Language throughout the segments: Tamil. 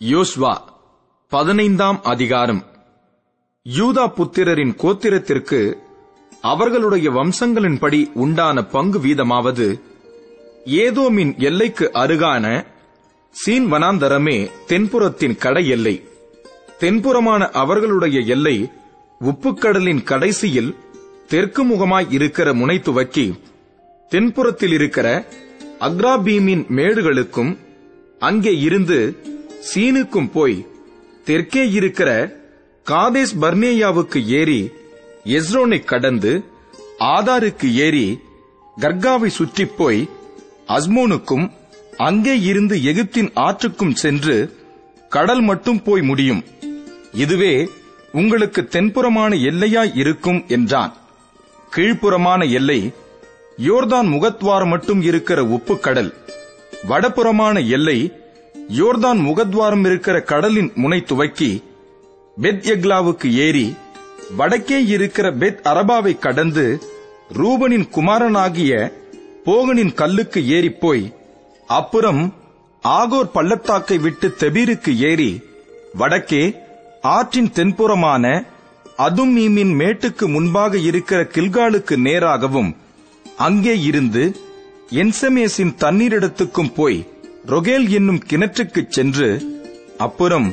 யோஸ்வா பதினைந்தாம் அதிகாரம். யூதா புத்திரரின் கோத்திரத்திற்கு அவர்களுடைய வம்சங்களின்படி உண்டான பங்கு வீதமாவது ஏதோமின் எல்லைக்கு அருகான சீன் வனாந்தரமே தென்புறத்தின் கடை எல்லை. தென்புறமான அவர்களுடைய எல்லை உப்புக்கடலின் கடைசியில் தெற்கு முகமாய் இருக்கிற முனை துவக்கி தென்புறத்தில் இருக்கிற அக்ராபீமின் மேடுகளுக்கும் அங்கே இருந்து சீனுக்கும் போய் தெற்கே இருக்கிற காதேஸ் பர்னேயாவுக்கு ஏறி எஸ்ரோனை கடந்து ஆதாருக்கு ஏறி கர்காவை சுற்றிப் போய் அஸ்மோனுக்கும் அங்கே இருந்து எகிப்தின் ஆற்றுக்கும் சென்று கடல் மட்டும் போய் முடியும். இதுவே உங்களுக்கு தென்புறமான எல்லையாய் இருக்கும் என்றான். கீழ்ப்புறமான எல்லை யோர்தான் முகத்வாரம் மட்டும் இருக்கிற உப்புக்கடல். வடபுறமான எல்லை யோர்தான் முகத்வாரம் இருக்கிற கடலின் முனை துவக்கி பெத் எக்லாவுக்கு ஏறி வடக்கே இருக்கிற பெத் அரபாவை கடந்து ரூபனின் குமாரனாகிய போகனின் கல்லுக்கு ஏறிப் போய் அப்புறம் ஆகோர் பள்ளத்தாக்கை விட்டு தெபீருக்கு ஏறி வடக்கே ஆற்றின் தென்புறமான அதுமீமின் மேட்டுக்கு முன்பாக இருக்கிற கில்காலுக்கு நேராகவும் அங்கே இருந்து என்சமேசின் தண்ணீரிடத்துக்கும் போய் ரொகேல் என்னும் கிணற்றுக்குச் சென்று அப்புறம்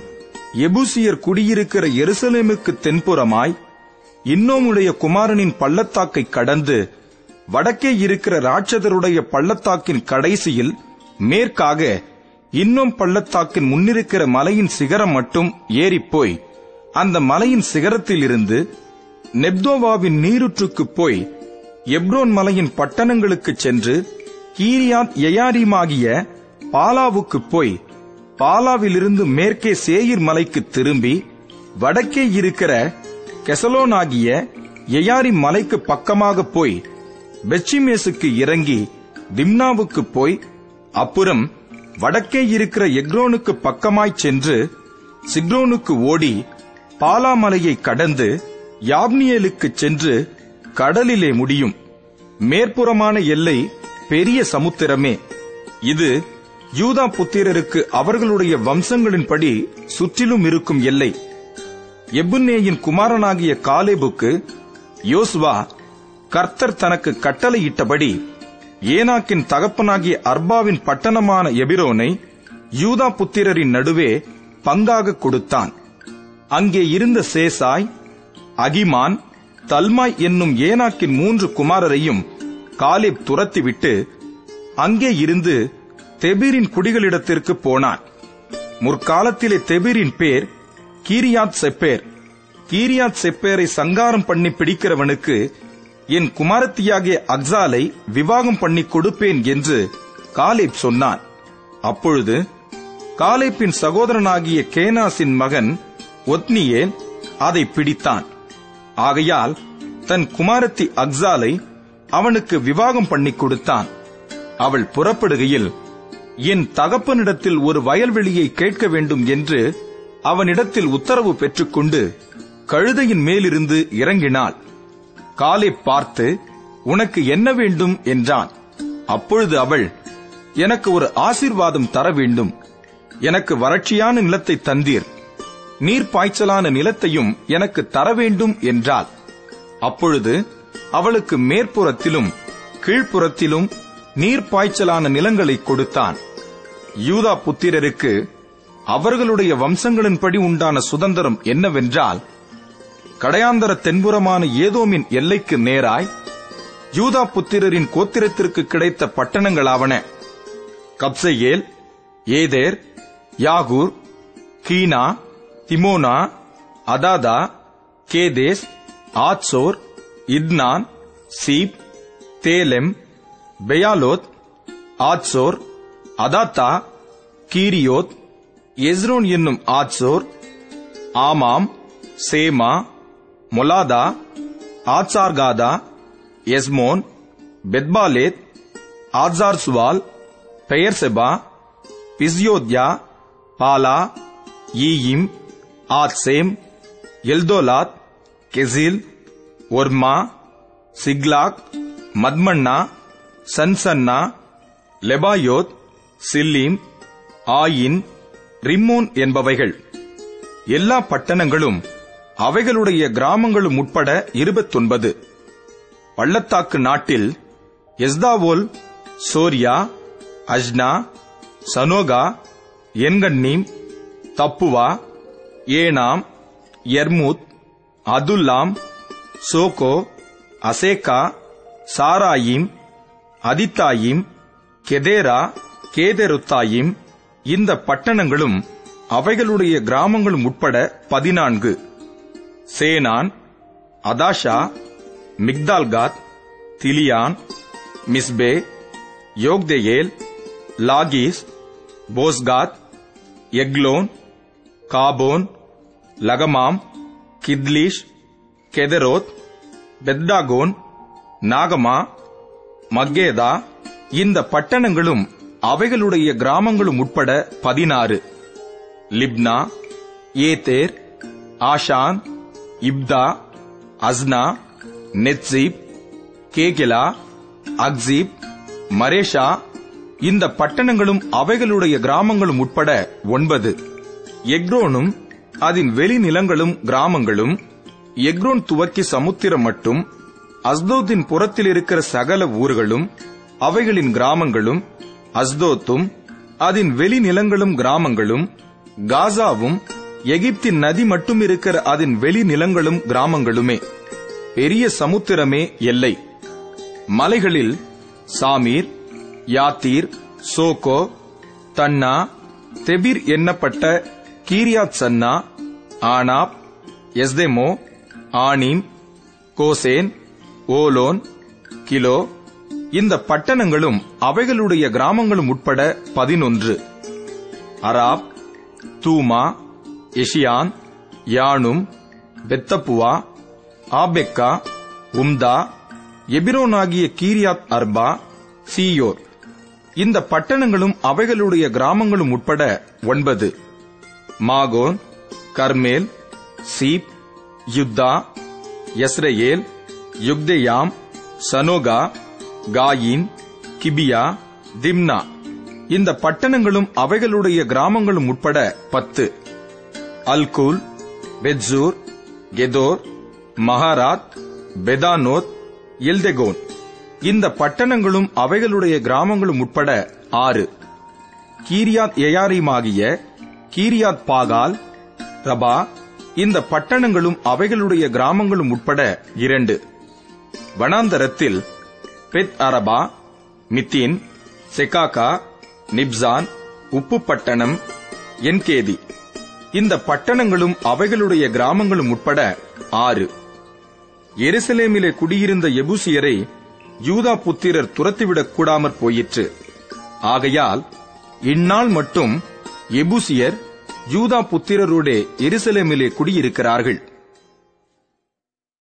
எபூசியர் குடியிருக்கிற எருசலேமுக்கு தென்புறமாய் இன்னோமுடைய குமாரனின் பள்ளத்தாக்கை கடந்து வடக்கே இருக்கிற ராட்சதருடைய பள்ளத்தாக்கின் கடைசியில் மேற்காக இன்னும் பள்ளத்தாக்கின் முன்னிருக்கிற மலையின் சிகரம் மட்டும் ஏறிப்போய் அந்த மலையின் சிகரத்திலிருந்து நெப்தோவாவின் நீருற்றுக்குப் போய் எப்ரோன் மலையின் பட்டணங்களுக்குச் சென்று கீரியாத் எயாரிமாகிய பாலாவுக்குப் போய் பாலாவிலிருந்து மேற்கே சேயிர் மலைக்கு திரும்பி வடக்கே இருக்கிற கெசலோனாகிய எயாரி மலைக்கு பக்கமாக போய் பெச்சிமேசுக்கு இறங்கி திம்னாவுக்கு போய் அப்புறம் வடக்கே இருக்கிற எக்ரோனுக்கு பக்கமாய் சென்று சிக்ரோனுக்கு ஓடி பாலாமலையை கடந்து யாப்னியலுக்கு சென்று கடலிலே முடியும். மேற்புறமான எல்லை பெரிய சமுத்திரமே. இது யூதா புத்திரருக்கு அவர்களுடைய வம்சங்களின்படி சுற்றிலும் இருக்கும் எல்லை. எபுன்னேயின் குமாரனாகிய காலேபுக்கு யோசுவா கர்த்தர் தனக்கு கட்டளையிட்டபடி ஏனாக்கின் தகப்பனாகிய அர்பாவின் பட்டணமான எபிரோனை யூதா புத்திரரின் நடுவே பங்காக கொடுத்தான். அங்கே இருந்த சேசாய் அகிமான் தல்மாய் என்னும் ஏனாக்கின் மூன்று குமாரரையும் காலேப் துரத்திவிட்டு அங்கே இருந்து தெபீரின் குடிகளிடத்திற்கு போனான். முற்காலத்திலே தெபீரின் பேர் கீரியாத் செப்பேர். கீரியாத் செப்பேரை சங்காரம் பண்ணி பிடிக்கிறவனுக்கு என் குமாரத்தியாகிய அக்சாலை விவாகம் பண்ணி கொடுப்பேன் என்று காலேப் சொன்னான். அப்பொழுது காலேப்பின் சகோதரனாகிய கேனாசின் மகன் ஒத்னியேல் அதை பிடித்தான். ஆகையால் தன் குமாரத்தி அக்சாலை அவனுக்கு விவாகம் பண்ணி கொடுத்தான். அவள் புறப்படுகையில் என் தகப்பனிடத்தில் ஒரு வயல்வெளியை கேட்க வேண்டும் என்று அவனிடத்தில் உத்தரவு பெற்றுக்கொண்டு கழுதையின் மேலிருந்து இறங்கினாள். காலை பார்த்து உனக்கு என்ன வேண்டும்? என்றான். அப்பொழுது அவள் எனக்கு ஒரு ஆசீர்வாதம் தர வேண்டும். எனக்கு வறட்சியான நிலத்தை தந்தீர். நீர் பாய்ச்சலான நிலத்தையும் எனக்கு தர வேண்டும் என்றாள். அப்பொழுது அவளுக்கு மேற்புறத்திலும் கீழ்ப்புறத்திலும் நீர் பாய்ச்சலான நிலங்களை கொடுத்தான். யூதா புத்திரருக்கு அவர்களுடைய வம்சங்களின்படி உண்டான சுதந்திரம் என்னவென்றால் கடையாந்தர தென்புறமான ஏதோமின் எல்லைக்கு நேராய் யூதா புத்திரரின் கோத்திரத்திற்கு கிடைத்த பட்டணங்களாவன. கப்சையேல் ஏதேர் யாகூர் கீனா திமோனா அதாதா கேதேஸ் ஆத்சோர் இத்னான் சீப் தேலெம் பெயாலோத் ஆத்சோர் அதாத்தா கீரியோத் எஸ்ரோன் என்னும் ஆத்சோர் ஆமாம் சேமா மொலாதா Hazargaddah Heshmon பெத்பாலேத் ஆட்சார்சுவால் Beersheba பிஸ்யோத்யா Bala ஈயிம் ஆத்சேம் எல்தோலாத் கெசில் ஒர்மா சிக்லாக் மத்மன்னா சன்சன்னா Lebaoth Shilhim ஆயின் ரிம்மோன் என்பவைகள். எல்லா பட்டணங்களும் அவைகளுடைய கிராமங்களும் உட்பட இருபத்தொன்பது. பள்ளத்தாக்கு நாட்டில் எஸ்தாவோல் சோரியா அஜ்னா சனோகா என்கண்ணீம் தப்புவா ஏனாம் எர்மூத் அதுல்லாம் சோகோ அசேகா சாராயிம் அதித்தாயிம் கெதேரா கேதெருத்தாயிம் இந்த பட்டணங்களும் அவைகளுடைய கிராமங்களும் உட்பட பதினான்கு. சேனான் அதாஷா மிக்தால்காத் திலியான் மிஸ்பே யோக்தேயேல் லாகீஸ் போஸ்காத் எக்லோன் காபோன் லகமாம் கித்லீஷ் கெதரோத் பெத்தாகோன் நாகமா மக்கேதா இந்த பட்டணங்களும் அவைகளுடைய கிராமங்களும் உட்பட பதினாறு. Libnah Ether Ashan Iphtah Ashnah Nezib Keilah Achzib Mareshah இந்த பட்டணங்களும் அவைகளுடைய கிராமங்களும் உட்பட ஒன்பது. எக்ரோனும் அதன் வெளிநிலங்களும் கிராமங்களும் எக்ரோன் துவக்கி சமுத்திரம் மட்டும் அஸ்தோத்தின் புறத்தில் இருக்கிற சகல ஊர்களும் அவைகளின் கிராமங்களும் அஸ்தோத்தும் அதன் வெளிநிலங்களும் கிராமங்களும் காசாவும் எகிப்தின் நதி மட்டும் இருக்கிற அதன் வெளிநிலங்களும் கிராமங்களுமே. பெரிய சமுத்திரமே எல்லை. மலைகளில் சாமீர் யாத்தீர் சோகோ தன்னா தெபிர் என்னப்பட்ட Kirjath Sannah Anab Eshtemoh Anim Goshen Holon Giloh இந்த பட்டணங்களும் அவைகளுடைய கிராமங்களும் உட்பட பதினொன்று. அராப் தூமா எஷியான் யானும் பெத்தப்புவா ஆபெக்கா உம்தா எபிரோனாகிய கீரியாத் அர்பா சீயோர். இந்த பட்டணங்களும் அவைகளுடைய கிராமங்களும் உட்பட ஒன்பது. மாகோன் Carmel Ziph Juttah Jezreel Jokdeam Zanoah Kain Gibeah Timnah. இந்த பட்டணங்களும் அவைகளுடைய கிராமங்களும் உட்பட பத்து. அல்கூல் பெட்சூர் கெதோர் மகாராத் பெதானோத் எல்தெகோன். இந்த பட்டணங்களும் அவைகளுடைய கிராமங்களும் உட்பட ஆறு. கீரியாத் எயாரிமாகிய கீரியாத் பாகால் ரபா இந்த பட்டணங்களும் அவைகளுடைய கிராமங்களும் உட்பட இரண்டு. வனாந்தரத்தில் பெத் அரபா மித்தின் செகாகா நிப்சான் உப்பு பட்டணம் என்கேதி. இந்த பட்டணங்களும் அவைகளுடைய கிராமங்களும் உட்பட ஆறு. எருசலேமிலே குடியிருந்த எபூசியரை யூதா புத்திரர் துரத்திவிடக் கூடாமற் போயிற்று. ஆகையால் இந்நாள் மட்டும் எபூசியர் யூதா புத்திரருடைய எருசலேமிலே குடியிருக்கிறார்கள்.